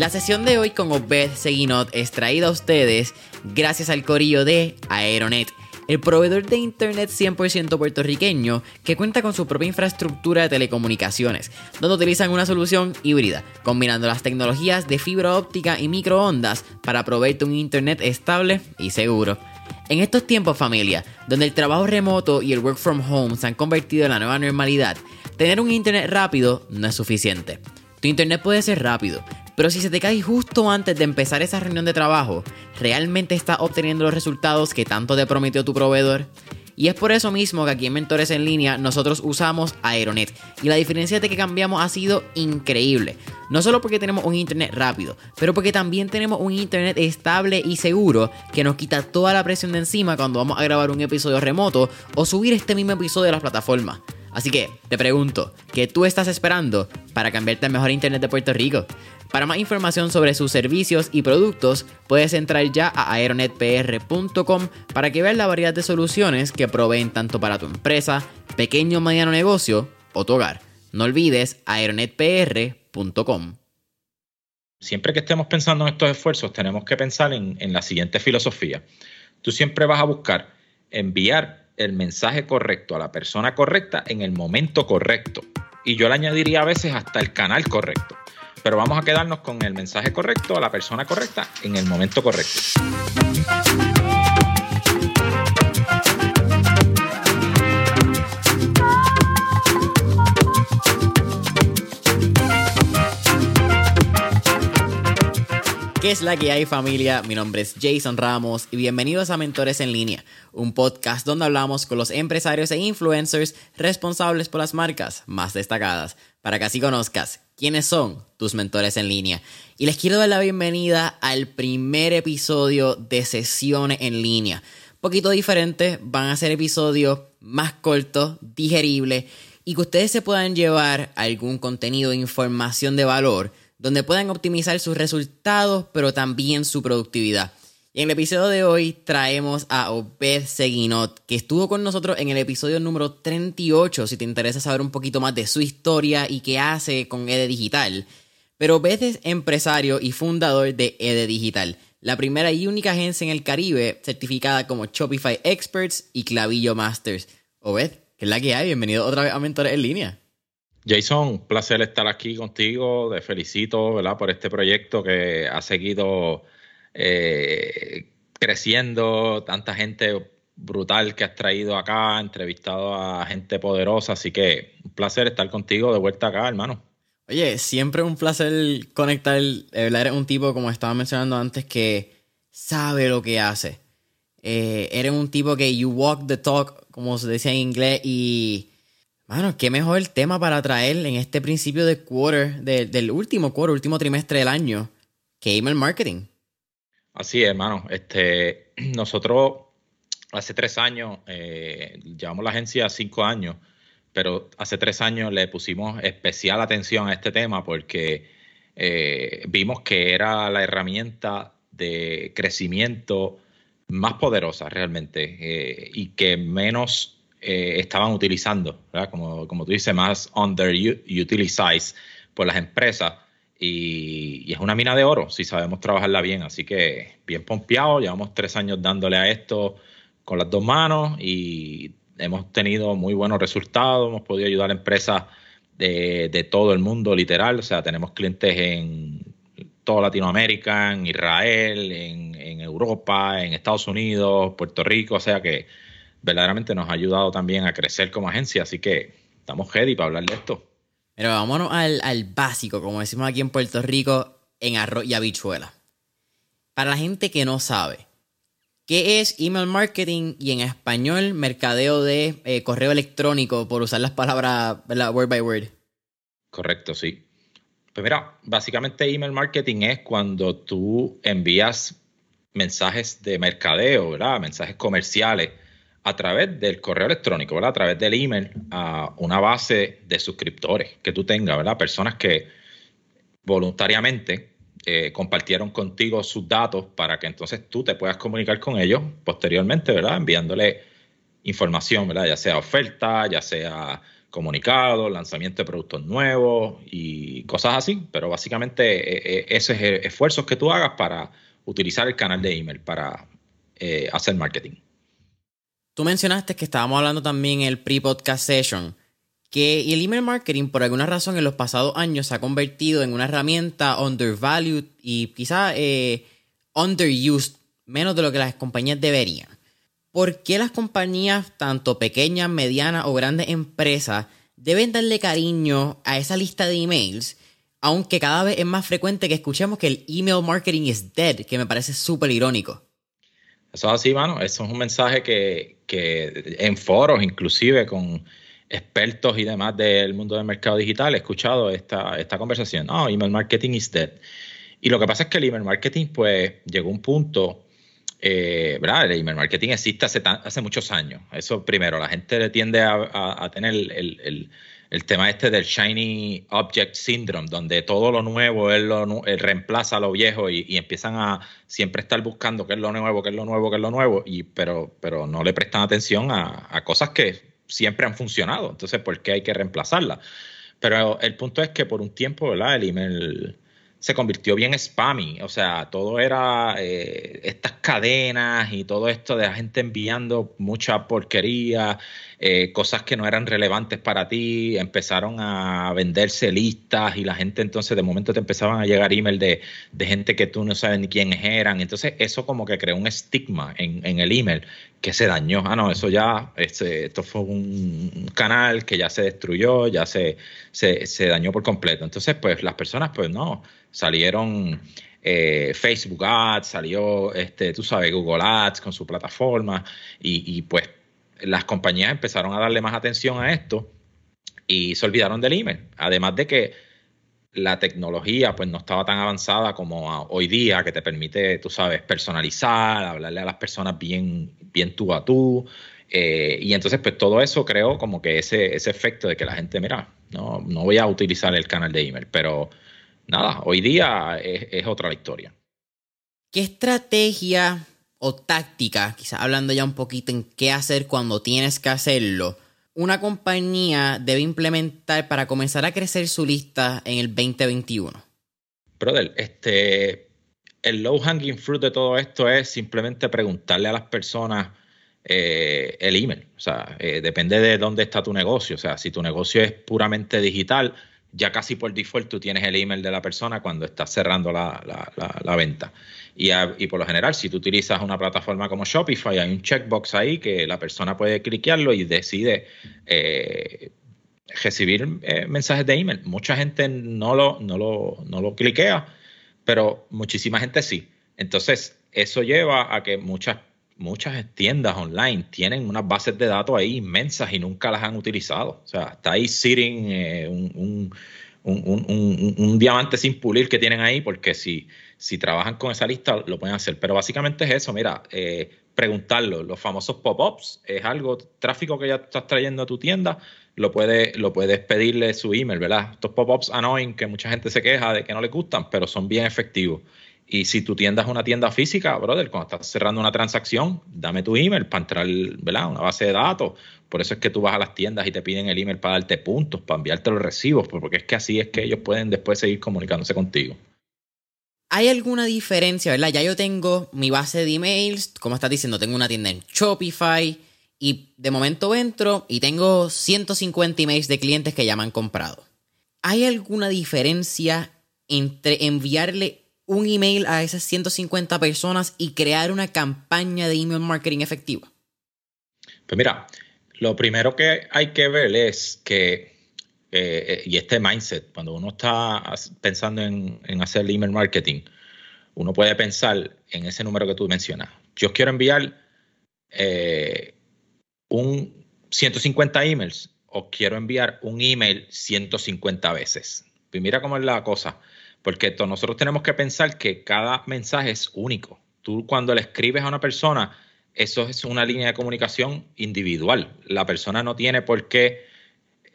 La sesión de hoy con Obed Seguinot es traída a ustedes gracias al corillo de Aeronet, el proveedor de internet 100% puertorriqueño que cuenta con su propia infraestructura de telecomunicaciones, donde utilizan una solución híbrida, combinando las tecnologías de fibra óptica y microondas para proveerte un internet estable y seguro. En estos tiempos familia, donde el trabajo remoto y el work from home se han convertido en la nueva normalidad, tener un internet rápido no es suficiente. Tu internet puede ser rápido, pero si se te cae justo antes de empezar esa reunión de trabajo, ¿realmente estás obteniendo los resultados que tanto te prometió tu proveedor? Y es por eso mismo que aquí en Mentores en Línea nosotros usamos Aeronet. Y la diferencia de que cambiamos ha sido increíble. No solo porque tenemos un internet rápido, pero porque también tenemos un internet estable y seguro que nos quita toda la presión de encima cuando vamos a grabar un episodio remoto o subir este mismo episodio a las plataformas. Así que te pregunto, ¿qué tú estás esperando para cambiarte al mejor internet de Puerto Rico? Para más información sobre sus servicios y productos, puedes entrar ya a aeronetpr.com para que veas la variedad de soluciones que proveen tanto para tu empresa, pequeño o mediano negocio o tu hogar. No olvides aeronetpr.com. Siempre que estemos pensando en estos esfuerzos, tenemos que pensar en, en la siguiente filosofía. Tú siempre vas a buscar enviar el mensaje correcto a la persona correcta en el momento correcto. Y yo le añadiría a veces hasta el canal correcto pero vamos a quedarnos con el mensaje correcto a la persona correcta en el momento correcto. ¿Qué es la que hay familia? Mi nombre es Jason Ramos y bienvenidos a Mentores en línea, un podcast donde hablamos con los empresarios e influencers responsables por las marcas más destacadas, para que así conozcas quiénes son tus mentores en línea. Y les quiero dar la bienvenida al primer episodio de sesiones en línea. Un poquito diferente, van a ser episodios más cortos, digeribles y que ustedes se puedan llevar algún contenido información de valor donde puedan optimizar sus resultados, pero también su productividad. Y en el episodio de hoy traemos a Obed Seguinot, que estuvo con nosotros en el episodio número 38, si te interesa saber un poquito más de su historia y qué hace con EDE Digital. Pero Obed es empresario y fundador de EDE Digital, la primera y única agencia en el Caribe certificada como Shopify Experts y Clavillo Masters. Obed, ¿qué es la que hay? Bienvenido otra vez a Mentores en Línea. Jason, un placer estar aquí contigo. Te felicito ¿verdad? por este proyecto que ha seguido eh, creciendo, tanta gente brutal que has traído acá, entrevistado a gente poderosa, así que un placer estar contigo de vuelta acá, hermano. Oye, siempre un placer conectar, eres un tipo, como estaba mencionando antes, que sabe lo que hace. Eh, eres un tipo que you walk the talk, como se dice en inglés, y bueno, qué mejor tema para traer en este principio de quarter, del último quarter, último trimestre del año, que email marketing. Así es, hermano. Este, nosotros hace tres años, eh, llevamos la agencia cinco años, pero hace tres años le pusimos especial atención a este tema porque eh, vimos que era la herramienta de crecimiento más poderosa realmente eh, y que menos eh, estaban utilizando, Como, como tú dices, más underutilized por las empresas. Y, es una mina de oro si sabemos trabajarla bien. Así que bien pompeado, llevamos tres años dándole a esto con las dos manos y hemos tenido muy buenos resultados. Hemos podido ayudar a empresas de, todo el mundo, literal. O sea, tenemos clientes en toda Latinoamérica, en Israel, en, en Europa, en Estados Unidos, Puerto Rico. O sea que verdaderamente nos ha ayudado también a crecer como agencia, así que estamos ready para hablar de esto. Pero vámonos al, básico, como decimos aquí en Puerto Rico, en arroz y habichuela. Para la gente que no sabe, ¿qué es email marketing y en español mercadeo de eh, correo electrónico, por usar las palabras word by word? Correcto, sí. Pues mira, básicamente email marketing es cuando tú envías mensajes de mercadeo, ¿verdad? Mensajes comerciales a través del correo electrónico, ¿verdad? A través del email a una base de suscriptores que tú tengas, ¿verdad? Personas que voluntariamente eh, compartieron contigo sus datos para que entonces tú te puedas comunicar con ellos posteriormente, ¿verdad? Enviándole información, ¿verdad? Ya sea oferta, ya sea comunicados, lanzamiento de productos nuevos y cosas así. Pero básicamente esos esfuerzos que tú hagas para utilizar el canal de email para hacer marketing. Tú mencionaste que estábamos hablando también en el pre-podcast session que el email marketing por alguna razón en los pasados años se ha convertido en una herramienta undervalued y quizá eh, underused menos de lo que las compañías deberían. ¿Por qué las compañías, tanto pequeñas, medianas o grandes empresas, deben darle cariño a esa lista de emails? Aunque cada vez es más frecuente que escuchemos que el email marketing is dead, que me parece súper irónico. Eso es así, mano. Eso es un mensaje que, que en foros, inclusive con expertos y demás del mundo del mercado digital, he escuchado esta, esta conversación. No, email marketing is dead. Y lo que pasa es que el email marketing, pues, llegó a un punto, eh, ¿verdad? El email marketing existe hace muchos años. Eso primero, la gente tiende a, tener el, tema este del shiny object syndrome, donde todo lo nuevo es lo, reemplaza a lo viejo y, empiezan a siempre estar buscando qué es lo nuevo, qué es lo nuevo, qué es lo nuevo, y, pero, pero no le prestan atención a, cosas que siempre han funcionado. Entonces, ¿por qué hay que reemplazarla? Pero el punto es que por un tiempo. El email se convirtió bien spammy, o sea, todo era eh, estas cadenas y todo esto de la gente enviando mucha porquería, eh, cosas que no eran relevantes para ti, empezaron a venderse listas y la gente entonces de momento te empezaban a llegar email de, de gente que tú no sabes ni quiénes eran, entonces eso como que creó un estigma en, en el email que se dañó, ah no, eso ya, este, esto fue un canal que ya se destruyó, ya se, se, se dañó por completo, entonces pues las personas pues no, salieron eh, Facebook Ads, salió, este, tú sabes, Google Ads con su plataforma y, pues las compañías empezaron a darle más atención a esto y se olvidaron del email. Además de que la tecnología pues no estaba tan avanzada como hoy día que te permite, tú sabes, personalizar, hablarle a las personas bien, bien tú a tú. Eh, y entonces pues todo eso creó como que ese, ese efecto de que la gente, mira, no, no voy a utilizar el canal de email, pero nada, hoy día es, otra historia. ¿Qué estrategia o táctica, quizás hablando ya un poquito en qué hacer cuando tienes que hacerlo, una compañía debe implementar para comenzar a crecer su lista en el 2021? Brother, este, el low hanging fruit de todo esto es simplemente preguntarle a las personas eh, el email. O sea, eh, depende de dónde está tu negocio. O sea, si tu negocio es puramente digital, ya casi por default tú tienes el email de la persona cuando estás cerrando la, venta. Y, y, por lo general, si tú utilizas una plataforma como Shopify, hay un checkbox ahí que la persona puede cliquearlo y decide eh, recibir eh, mensajes de email. Mucha gente no lo, no, lo, no lo cliquea, pero muchísima gente sí. Entonces, eso lleva a que muchas muchas tiendas online tienen unas bases de datos ahí inmensas y nunca las han utilizado. O sea, está ahí sitting eh, un, diamante sin pulir que tienen ahí, porque si, si trabajan con esa lista lo pueden hacer. Pero básicamente es eso, mira, eh, preguntarlo. Los famosos pop-ups es algo, tráfico que ya estás trayendo a tu tienda, lo puedes, lo puedes pedirle su email, ¿verdad? Estos pop-ups annoying que mucha gente se queja de que no le gustan, pero son bien efectivos. Y si tu tienda es una tienda física, brother, cuando estás cerrando una transacción, dame tu email para entrar, ¿verdad? Una base de datos. Por eso es que tú vas a las tiendas y te piden el email para darte puntos, para enviarte los recibos, porque es que así es que ellos pueden después seguir comunicándose contigo. ¿Hay alguna diferencia, verdad? Ya yo tengo mi base de emails, como estás diciendo, tengo una tienda en Shopify y de momento entro y tengo 150 emails de clientes que ya me han comprado. ¿Hay alguna diferencia entre enviarle un email a esas 150 personas y crear una campaña de email marketing efectiva? Pues mira, lo primero que hay que ver es que, eh, y este mindset, cuando uno está pensando en, hacer email marketing, uno puede pensar en ese número que tú mencionas. Yo quiero enviar eh, un 150 emails o quiero enviar un email 150 veces. Y pues mira cómo es la cosa. Porque nosotros tenemos que pensar que cada mensaje es único. Tú cuando le escribes a una persona, eso es una línea de comunicación individual. La persona no tiene por qué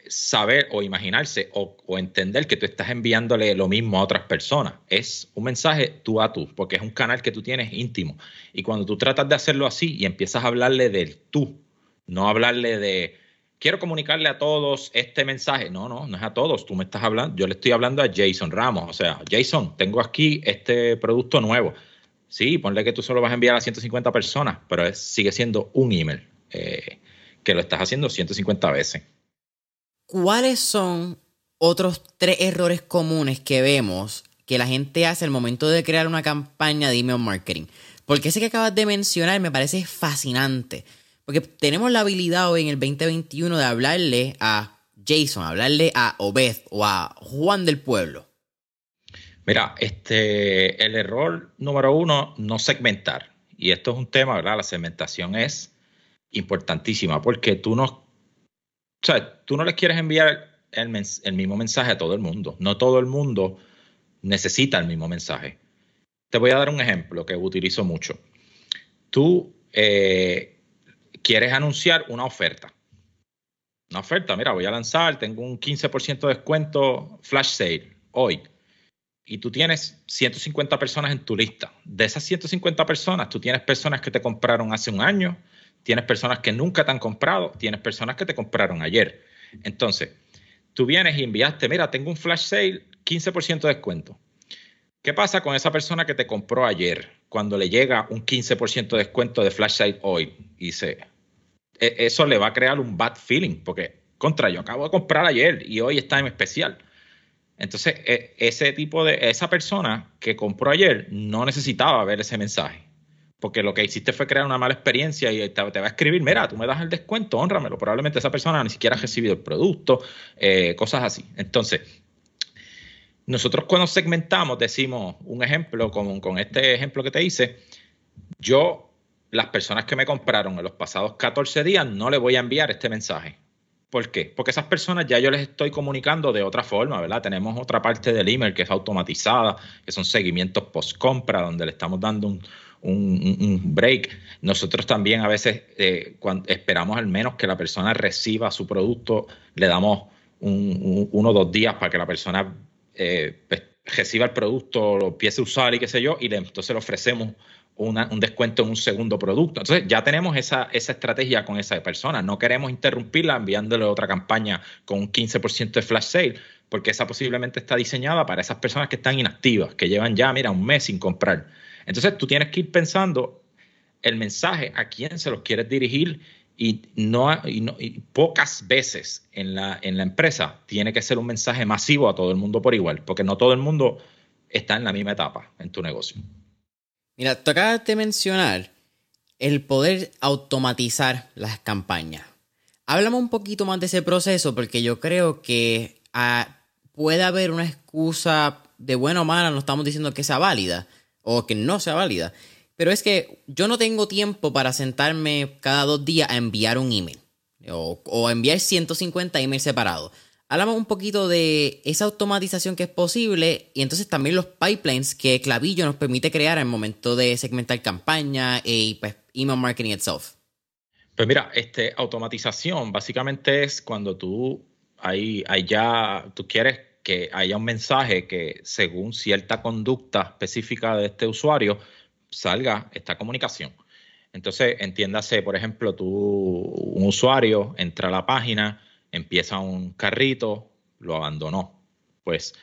saber o imaginarse o, entender que tú estás enviándole lo mismo a otras personas. Es un mensaje tú a tú, porque es un canal que tú tienes íntimo. Y cuando tú tratas de hacerlo así y empiezas a hablarle del tú, no hablarle de quiero comunicarle a todos este mensaje. No, no, no es a todos. Tú me estás hablando, yo le estoy hablando a Jason Ramos. O sea, Jason, tengo aquí este producto nuevo. Sí, ponle que tú solo vas a enviar a 150 personas, pero sigue siendo un email eh, que lo estás haciendo 150 veces. ¿Cuáles son otros tres errores comunes que vemos que la gente hace al momento de crear una campaña de email marketing? Porque ese que acabas de mencionar me parece fascinante. Porque tenemos la habilidad hoy en el 2021 de hablarle a Jason, hablarle a Obed o a Juan del Pueblo. Mira, este, el error número uno, no segmentar. Y esto es un tema, ¿verdad? La segmentación es importantísima porque tú no, o sea, tú no les quieres enviar el, el mismo mensaje a todo el mundo. No todo el mundo necesita el mismo mensaje. Te voy a dar un ejemplo que utilizo mucho. Tú eh, quieres anunciar una oferta. Una oferta, mira, voy a lanzar, tengo un 15% de descuento flash sale hoy. Y tú tienes 150 personas en tu lista. De esas 150 personas, tú tienes personas que te compraron hace un año, tienes personas que nunca te han comprado, tienes personas que te compraron ayer. Entonces, tú vienes y enviaste, mira, tengo un flash sale, 15% de descuento. ¿Qué pasa con esa persona que te compró ayer cuando le llega un 15% de descuento de flash sale hoy? Y dice, e, eso le va a crear un bad feeling, porque contra, yo acabo de comprar ayer y hoy está en especial. Entonces, e, ese tipo de, esa persona que compró ayer no necesitaba ver ese mensaje, porque lo que hiciste fue crear una mala experiencia y te, va a escribir, mira, tú me das el descuento, honramelo. Probablemente esa persona ni siquiera ha recibido el producto, eh, cosas así. Entonces, nosotros cuando segmentamos, decimos un ejemplo, como con este ejemplo que te hice, yo las personas que me compraron en los pasados 14 días no le voy a enviar este mensaje. ¿Por qué? Porque esas personas ya yo les estoy comunicando de otra forma, ¿verdad? Tenemos otra parte del email que es automatizada, que son seguimientos post-compra, donde le estamos dando un, break. Nosotros también a veces eh, cuando esperamos al menos que la persona reciba su producto, le damos uno o dos días para que la persona eh, pues, reciba el producto, lo empiece a usar y qué sé yo, y entonces le ofrecemos un descuento en un segundo producto. Entonces ya tenemos esa, esa estrategia con esa persona. No queremos interrumpirla enviándole otra campaña con un 15% de flash sale, porque esa posiblemente está diseñada para esas personas que están inactivas, que llevan ya, mira, un mes sin comprar. Entonces tú tienes que ir pensando el mensaje a quién se los quieres dirigir y, no, y, pocas veces en la, en la empresa tiene que ser un mensaje masivo a todo el mundo por igual, porque no todo el mundo está en la misma etapa en tu negocio. Mira, tú acabas de mencionar el poder automatizar las campañas. Háblame un poquito más de ese proceso porque yo creo que ah, puede haber una excusa de buena o mala, no estamos diciendo que sea válida o que no sea válida, pero es que yo no tengo tiempo para sentarme cada dos días a enviar un email o, o enviar 150 emails separados. Háblame un poquito de esa automatización que es posible y entonces también los pipelines que Clavillo nos permite crear al momento de segmentar campaña y pues, email marketing itself. Pues mira, este, automatización básicamente es cuando tú tú quieres que haya un mensaje que según cierta conducta específica de este usuario salga esta comunicación. Entonces, entiéndase, por ejemplo, tú, un usuario entra a la página, empieza un carrito, lo abandonó. Pues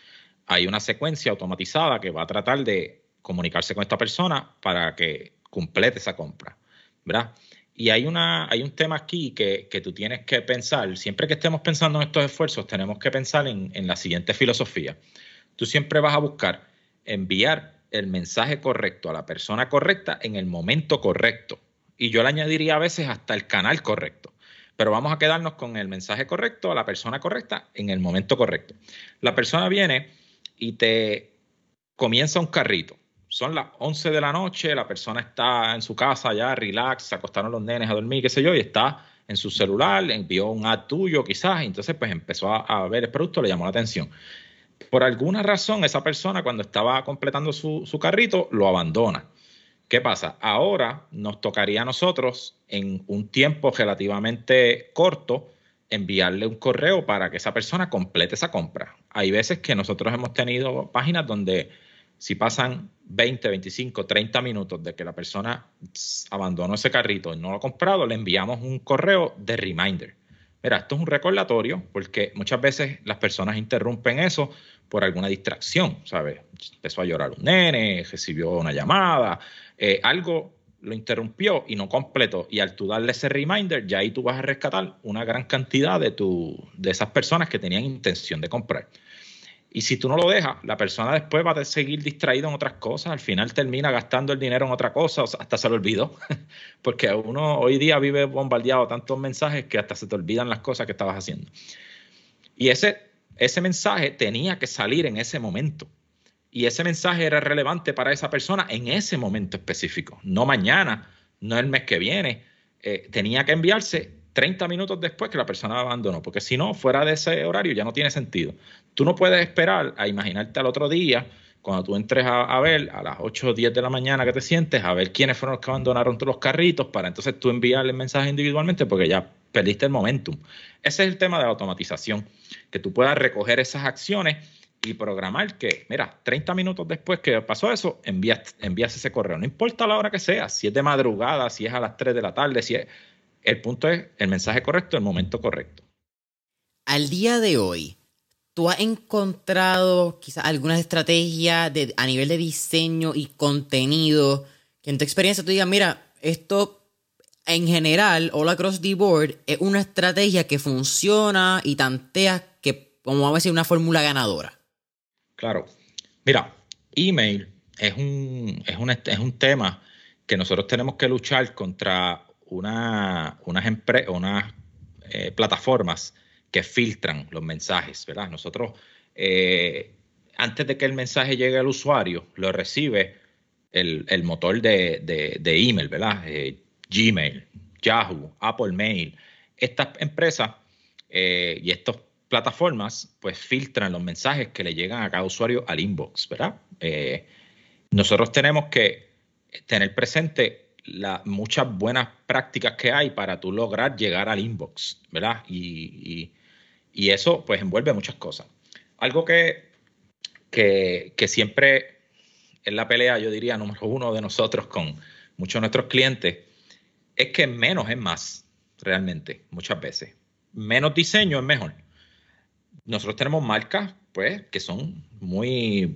hay una secuencia automatizada que va a tratar de comunicarse con esta persona para que complete esa compra, ¿verdad? Y hay, una, hay un tema aquí que, tú tienes que pensar, siempre que estemos pensando en estos esfuerzos, tenemos que pensar en, en la siguiente filosofía. Tú siempre vas a buscar enviar el mensaje correcto a la persona correcta en el momento correcto. Y yo le añadiría a veces hasta el canal correcto pero vamos a quedarnos con el mensaje correcto a la persona correcta en el momento correcto. La persona viene y te comienza un carrito. Son las 11 de la noche, la persona está en su casa ya, relax, se acostaron los nenes a dormir, qué sé yo, y está en su celular, envió un ad tuyo quizás, y entonces pues empezó a, ver el producto, le llamó la atención. Por alguna razón, esa persona cuando estaba completando su, su carrito, lo abandona. ¿Qué pasa? Ahora nos tocaría a nosotros en un tiempo relativamente corto enviarle un correo para que esa persona complete esa compra. Hay veces que nosotros hemos tenido páginas donde si pasan 20, 25, 30 minutos de que la persona abandonó ese carrito y no lo ha comprado, le enviamos un correo de reminder. Mira, esto es un recordatorio porque muchas veces las personas interrumpen eso por alguna distracción, ¿sabes? Empezó a llorar un nene, recibió una llamada, eh, algo lo interrumpió y no completó. Y al tú darle ese reminder, ya ahí tú vas a rescatar una gran cantidad de, tu, de esas personas que tenían intención de comprar. Y si tú no lo dejas, la persona después va a seguir distraída en otras cosas. Al final termina gastando el dinero en otra cosa, hasta se lo olvidó. Porque uno hoy día vive bombardeado tantos mensajes que hasta se te olvidan las cosas que estabas haciendo. Y ese, ese mensaje tenía que salir en ese momento. Y ese mensaje era relevante para esa persona en ese momento específico, no mañana, no el mes que viene. Eh, tenía que enviarse 30 minutos después que la persona abandonó, porque si no, fuera de ese horario ya no tiene sentido. Tú no puedes esperar a imaginarte al otro día, cuando tú entres a, ver a las 8 o 10 de la mañana que te sientes, a ver quiénes fueron los que abandonaron los carritos, para entonces tú enviarle el mensaje individualmente, porque ya perdiste el momentum. Ese es el tema de la automatización, que tú puedas recoger esas acciones y programar que, mira, 30 minutos después que pasó eso, envías, envías ese correo. No importa la hora que sea, si es de madrugada, si es a las 3 de la tarde, si es el punto es el mensaje correcto, el momento correcto. Al día de hoy, ¿tú has encontrado quizás alguna estrategia de, a nivel de diseño y contenido que en tu experiencia tú digas, mira, esto en general, all across the board, es una estrategia que funciona y tantea que, como vamos a decir, una fórmula ganadora? Claro. Mira, email es un, es, es un tema que nosotros tenemos que luchar contra una, unas, unas eh, plataformas que filtran los mensajes, ¿verdad? Nosotros, eh, antes de que el mensaje llegue al usuario, lo recibe el, motor de, email, ¿verdad? Eh, Gmail, Yahoo, Apple Mail. Estas empresas y estas plataformas, pues filtran los mensajes que le llegan a cada usuario al inbox, ¿verdad? nosotros tenemos que tener presente las muchas buenas prácticas que hay para tú lograr llegar al inbox, ¿verdad? Y, eso pues envuelve muchas cosas. Algo que, que, siempre en la pelea, yo diría, número uno de nosotros con muchos de nuestros clientes, es que menos es más, realmente, muchas veces. Menos diseño es mejor. Nosotros tenemos marcas, pues, que son muy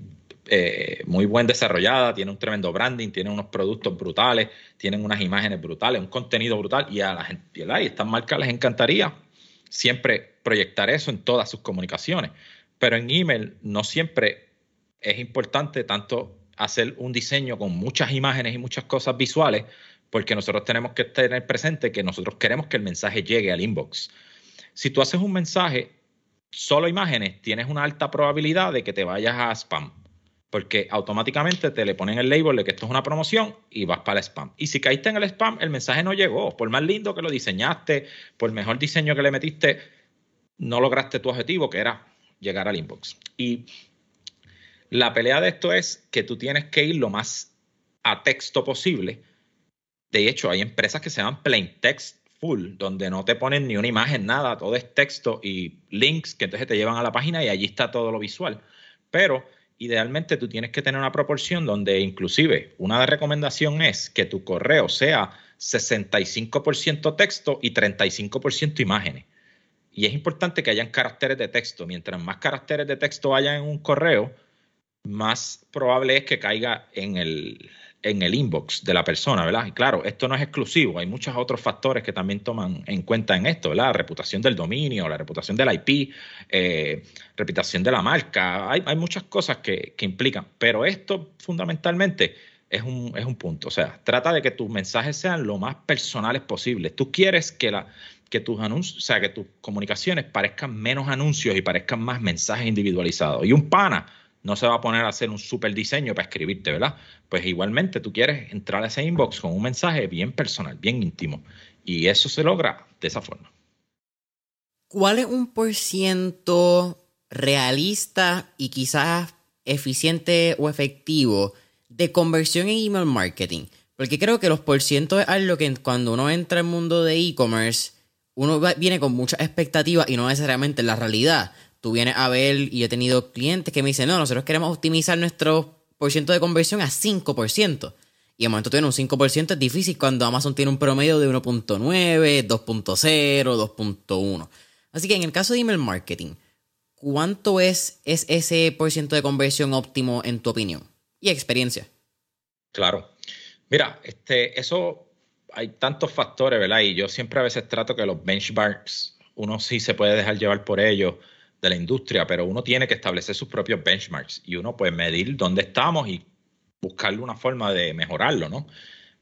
eh, muy buen desarrollada, tiene un tremendo branding, tiene unos productos brutales, tienen unas imágenes brutales, un contenido brutal y a la gente, y a estas marcas les encantaría siempre proyectar eso en todas sus comunicaciones. Pero en email no siempre es importante tanto hacer un diseño con muchas imágenes y muchas cosas visuales, porque nosotros tenemos que tener presente que nosotros queremos que el mensaje llegue al inbox. Si tú haces un mensaje solo imágenes, tienes una alta probabilidad de que te vayas a spam porque automáticamente te le ponen el label de que esto es una promoción y vas para el spam. Y si caíste en el spam, el mensaje no llegó. Por más lindo que lo diseñaste, por mejor diseño que le metiste, no lograste tu objetivo, que era llegar al inbox. Y la pelea de esto es que tú tienes que ir lo más a texto posible. De hecho, hay empresas que se llaman plain text full, donde no te ponen ni una imagen, nada, todo es texto y links que entonces te llevan a la página y allí está todo lo visual. Pero idealmente tú tienes que tener una proporción donde inclusive una recomendación es que tu correo sea 65% texto y 35% imágenes. Y es importante que hayan caracteres de texto. Mientras más caracteres de texto haya en un correo, más probable es que caiga en el, en el inbox de la persona, ¿verdad? Y claro, esto no es exclusivo, hay muchos otros factores que también toman en cuenta en esto, ¿verdad? La reputación del dominio, la reputación del IP, eh, reputación de la marca, hay, muchas cosas que, implican, pero esto fundamentalmente es un, es un punto, o sea, trata de que tus mensajes sean lo más personales posible. Tú quieres que la que tus anuncios, o sea, que tus comunicaciones parezcan menos anuncios y parezcan más mensajes individualizados. Y un pana no se va a poner a hacer un super diseño para escribirte, ¿verdad? Pues igualmente tú quieres entrar a ese inbox con un mensaje bien personal, bien íntimo. Y eso se logra de esa forma. ¿Cuál es un por ciento realista y quizás eficiente o efectivo de conversión en email marketing? Porque creo que los porcientos es algo que cuando uno entra en el mundo de e-commerce, uno viene con muchas expectativas y no necesariamente la realidad tú vienes a ver y he tenido clientes que me dicen, no, nosotros queremos optimizar nuestro por ciento de conversión a 5%. Y el momento tiene un 5% es difícil cuando Amazon tiene un promedio de 1.9, 2.0, 2.1. Así que en el caso de email marketing, ¿cuánto es, es ese por ciento de conversión óptimo en tu opinión y experiencia? Claro. Mira, este, eso hay tantos factores, ¿verdad? Y yo siempre a veces trato que los benchmarks, uno sí se puede dejar llevar por ellos de la industria, pero uno tiene que establecer sus propios benchmarks y uno puede medir dónde estamos y buscarle una forma de mejorarlo, ¿no?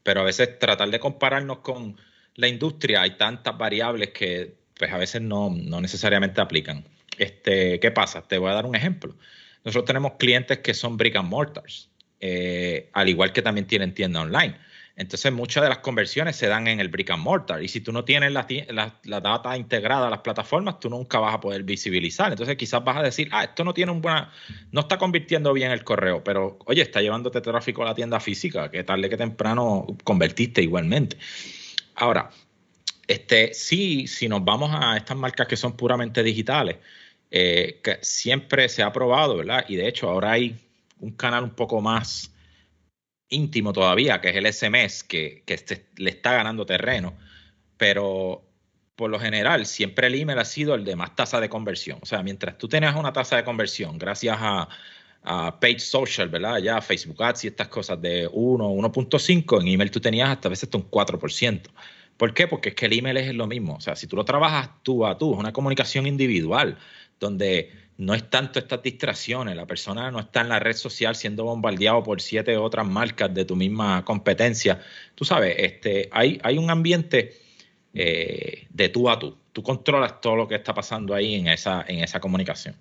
Pero a veces tratar de compararnos con la industria hay tantas variables que pues a veces no, no necesariamente aplican. Este, ¿Qué pasa? Te voy a dar un ejemplo. Nosotros tenemos clientes que son brick and mortars, eh, al igual que también tienen tienda online. Entonces, muchas de las conversiones se dan en el brick and mortar. Y si tú no tienes la, data integrada a las plataformas, tú nunca vas a poder visibilizar. Entonces, quizás vas a decir, ah, esto no tiene un buena, no está convirtiendo bien el correo, pero oye, está llevándote tráfico a la tienda física, que tarde que temprano convertiste igualmente. Ahora, este, sí, si nos vamos a estas marcas que son puramente digitales, eh, que siempre se ha probado, ¿verdad? Y de hecho, ahora hay un canal un poco más íntimo todavía, que es el SMS, que, le está ganando terreno, pero por lo general siempre el email ha sido el de más tasa de conversión. O sea, mientras tú tenías una tasa de conversión, gracias a, a Page Social, ¿verdad? Ya Facebook Ads y estas cosas de 1, 1.5, en email tú tenías hasta veces hasta un 4%. ¿Por qué? Porque es que el email es lo mismo. O sea, si tú lo trabajas tú a tú, es una comunicación individual, donde no es tanto estas distracciones, la persona no está en la red social siendo bombardeado por siete otras marcas de tu misma competencia. Tú sabes, este, hay, hay un ambiente eh, de tú a tú. Tú controlas todo lo que está pasando ahí en esa, en esa comunicación.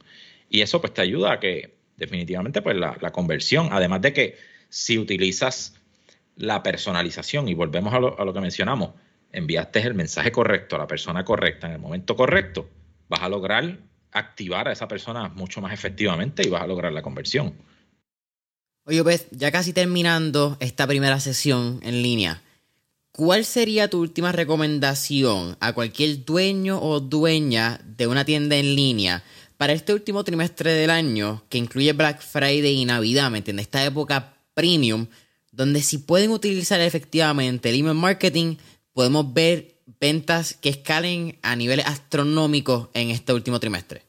Y eso pues te ayuda a que definitivamente pues la, conversión, además de que si utilizas la personalización y volvemos a lo, a lo que mencionamos, enviaste el mensaje correcto a la persona correcta en el momento correcto, vas a lograr activar a esa persona mucho más efectivamente y vas a lograr la conversión. Oye, pues ya casi terminando esta primera sesión en línea, ¿cuál sería tu última recomendación a cualquier dueño o dueña de una tienda en línea para este último trimestre del año que incluye Black Friday y Navidad, ¿me entiendes? Esta época premium, donde si pueden utilizar efectivamente el email marketing, podemos ver ventas que escalen a niveles astronómicos en este último trimestre?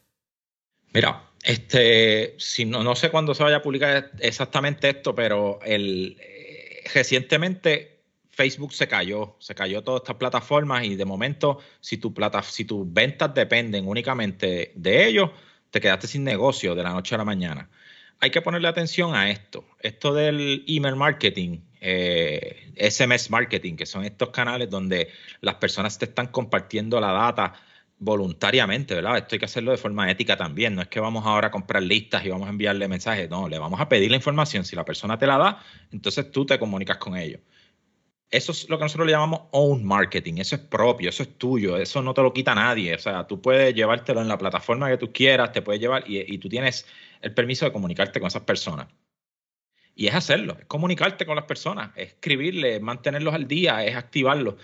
Mira, este, si no, no sé cuándo se vaya a publicar exactamente esto, pero el, eh, recientemente Facebook se cayó, se cayó todas estas plataformas y de momento, si, tu plata, si tus ventas dependen únicamente de ellos, te quedaste sin negocio de la noche a la mañana. Hay que ponerle atención a esto. Esto del email marketing eh, SMS marketing, que son estos canales donde las personas te están compartiendo la data voluntariamente, ¿verdad? Esto hay que hacerlo de forma ética también. No es que vamos ahora a comprar listas y vamos a enviarle mensajes. No, le vamos a pedir la información. Si la persona te la da, entonces tú te comunicas con ellos. Eso es lo que nosotros le llamamos own marketing. Eso es propio, eso es tuyo, eso no te lo quita nadie. O sea, tú puedes llevártelo en la plataforma que tú quieras, te puedes llevar y, y tú tienes el permiso de comunicarte con esas personas. Y es hacerlo, es comunicarte con las personas, es escribirles, mantenerlos al día, es activarlos.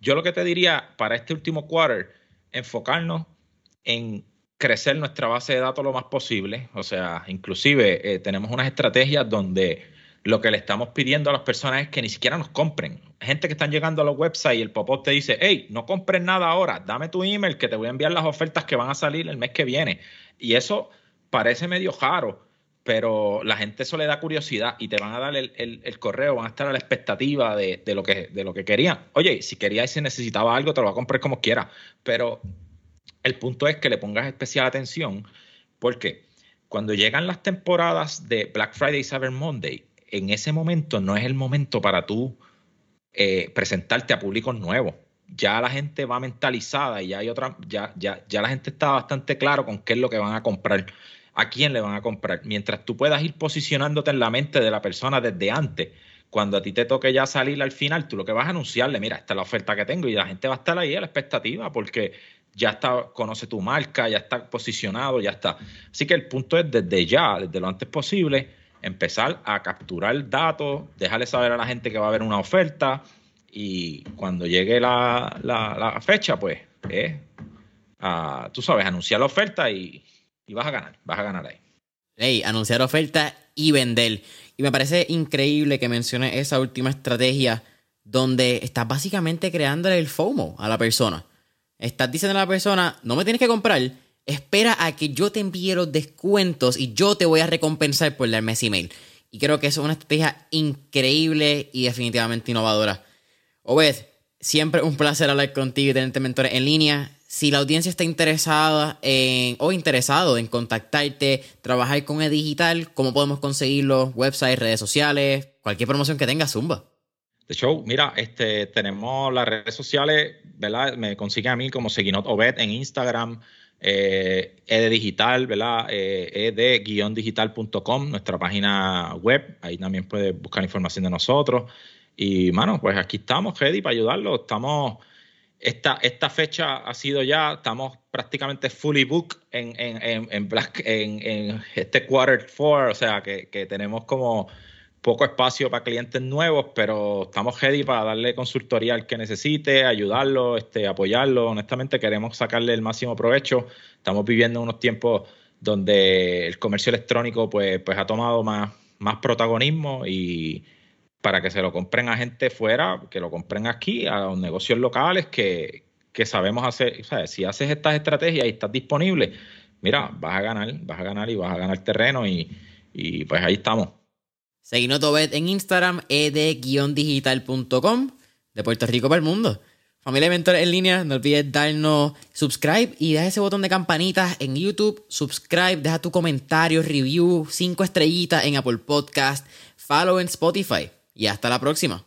Yo lo que te diría para este último quarter, enfocarnos en crecer nuestra base de datos lo más posible. O sea, inclusive eh, tenemos unas estrategias donde lo que le estamos pidiendo a las personas es que ni siquiera nos compren. Gente que están llegando a los websites y el pop-up te dice, hey, no compres nada ahora, dame tu email que te voy a enviar las ofertas que van a salir el mes que viene. Y eso parece medio raro, pero la gente eso le da curiosidad y te van a dar el, correo, van a estar a la expectativa de, lo que, de lo que querían. Oye, si querías y si necesitaba algo, te lo va a comprar como quiera, pero el punto es que le pongas especial atención porque cuando llegan las temporadas de Black Friday y Cyber Monday, en ese momento no es el momento para tú eh, presentarte a públicos nuevos. Ya la gente va mentalizada y ya hay otra, ya, ya, ya la gente está bastante claro con qué es lo que van a comprar a quién le van a comprar. Mientras tú puedas ir posicionándote en la mente de la persona desde antes, cuando a ti te toque ya salir al final, tú lo que vas a anunciarle, mira, esta es la oferta que tengo y la gente va a estar ahí a la expectativa porque ya está, conoce tu marca, ya está posicionado, ya está. Así que el punto es desde ya, desde lo antes posible, empezar a capturar datos, dejarle saber a la gente que va a haber una oferta y cuando llegue la, fecha, pues, eh, tú sabes, anunciar la oferta y, y vas a ganar, vas a ganar ahí. Hey, anunciar oferta y vender. Y me parece increíble que menciones esa última estrategia donde estás básicamente creándole el FOMO a la persona. estás diciendo a la persona, no me tienes que comprar, espera a que yo te envíe los descuentos y yo te voy a recompensar por darme ese email. Y creo que eso es una estrategia increíble y definitivamente innovadora. Obed, siempre un placer hablar contigo y tenerte mentores en línea. Si la audiencia está interesada en, o interesado en contactarte, trabajar con e-digital, ¿cómo podemos conseguirlo? Website, redes sociales, cualquier promoción que tenga, Zumba. De hecho, mira, este, tenemos las redes sociales, ¿verdad? Me consigue a mí como Seguinot Obed en Instagram, eh, e digital, ¿verdad? Eh, ed-digital.com, nuestra página web, ahí también puedes buscar información de nosotros. Y, mano, pues aquí estamos, ready para ayudarlo. Estamos, esta, esta fecha ha sido ya, estamos prácticamente fully booked en, en, en, Black, en, este quarter four, o sea, que, que tenemos como poco espacio para clientes nuevos, pero estamos ready para darle consultoría al que necesite, ayudarlo, este, apoyarlo. Honestamente, queremos sacarle el máximo provecho. Estamos viviendo unos tiempos donde el comercio electrónico pues, pues ha tomado más, más protagonismo y para que se lo compren a gente fuera, que lo compren aquí, a los negocios locales que, que sabemos hacer. O si haces estas estrategias y estás disponible, mira, vas a ganar, vas a ganar y vas a ganar terreno y, y pues ahí estamos. Seguinos Tobet en Instagram, ed-digital.com, de Puerto Rico para el mundo. Familia de Mentores en línea, no olvides darnos subscribe y deja ese botón de campanitas en YouTube. Subscribe, deja tu comentario, review, cinco estrellitas en Apple Podcast, follow en Spotify. Y hasta la próxima.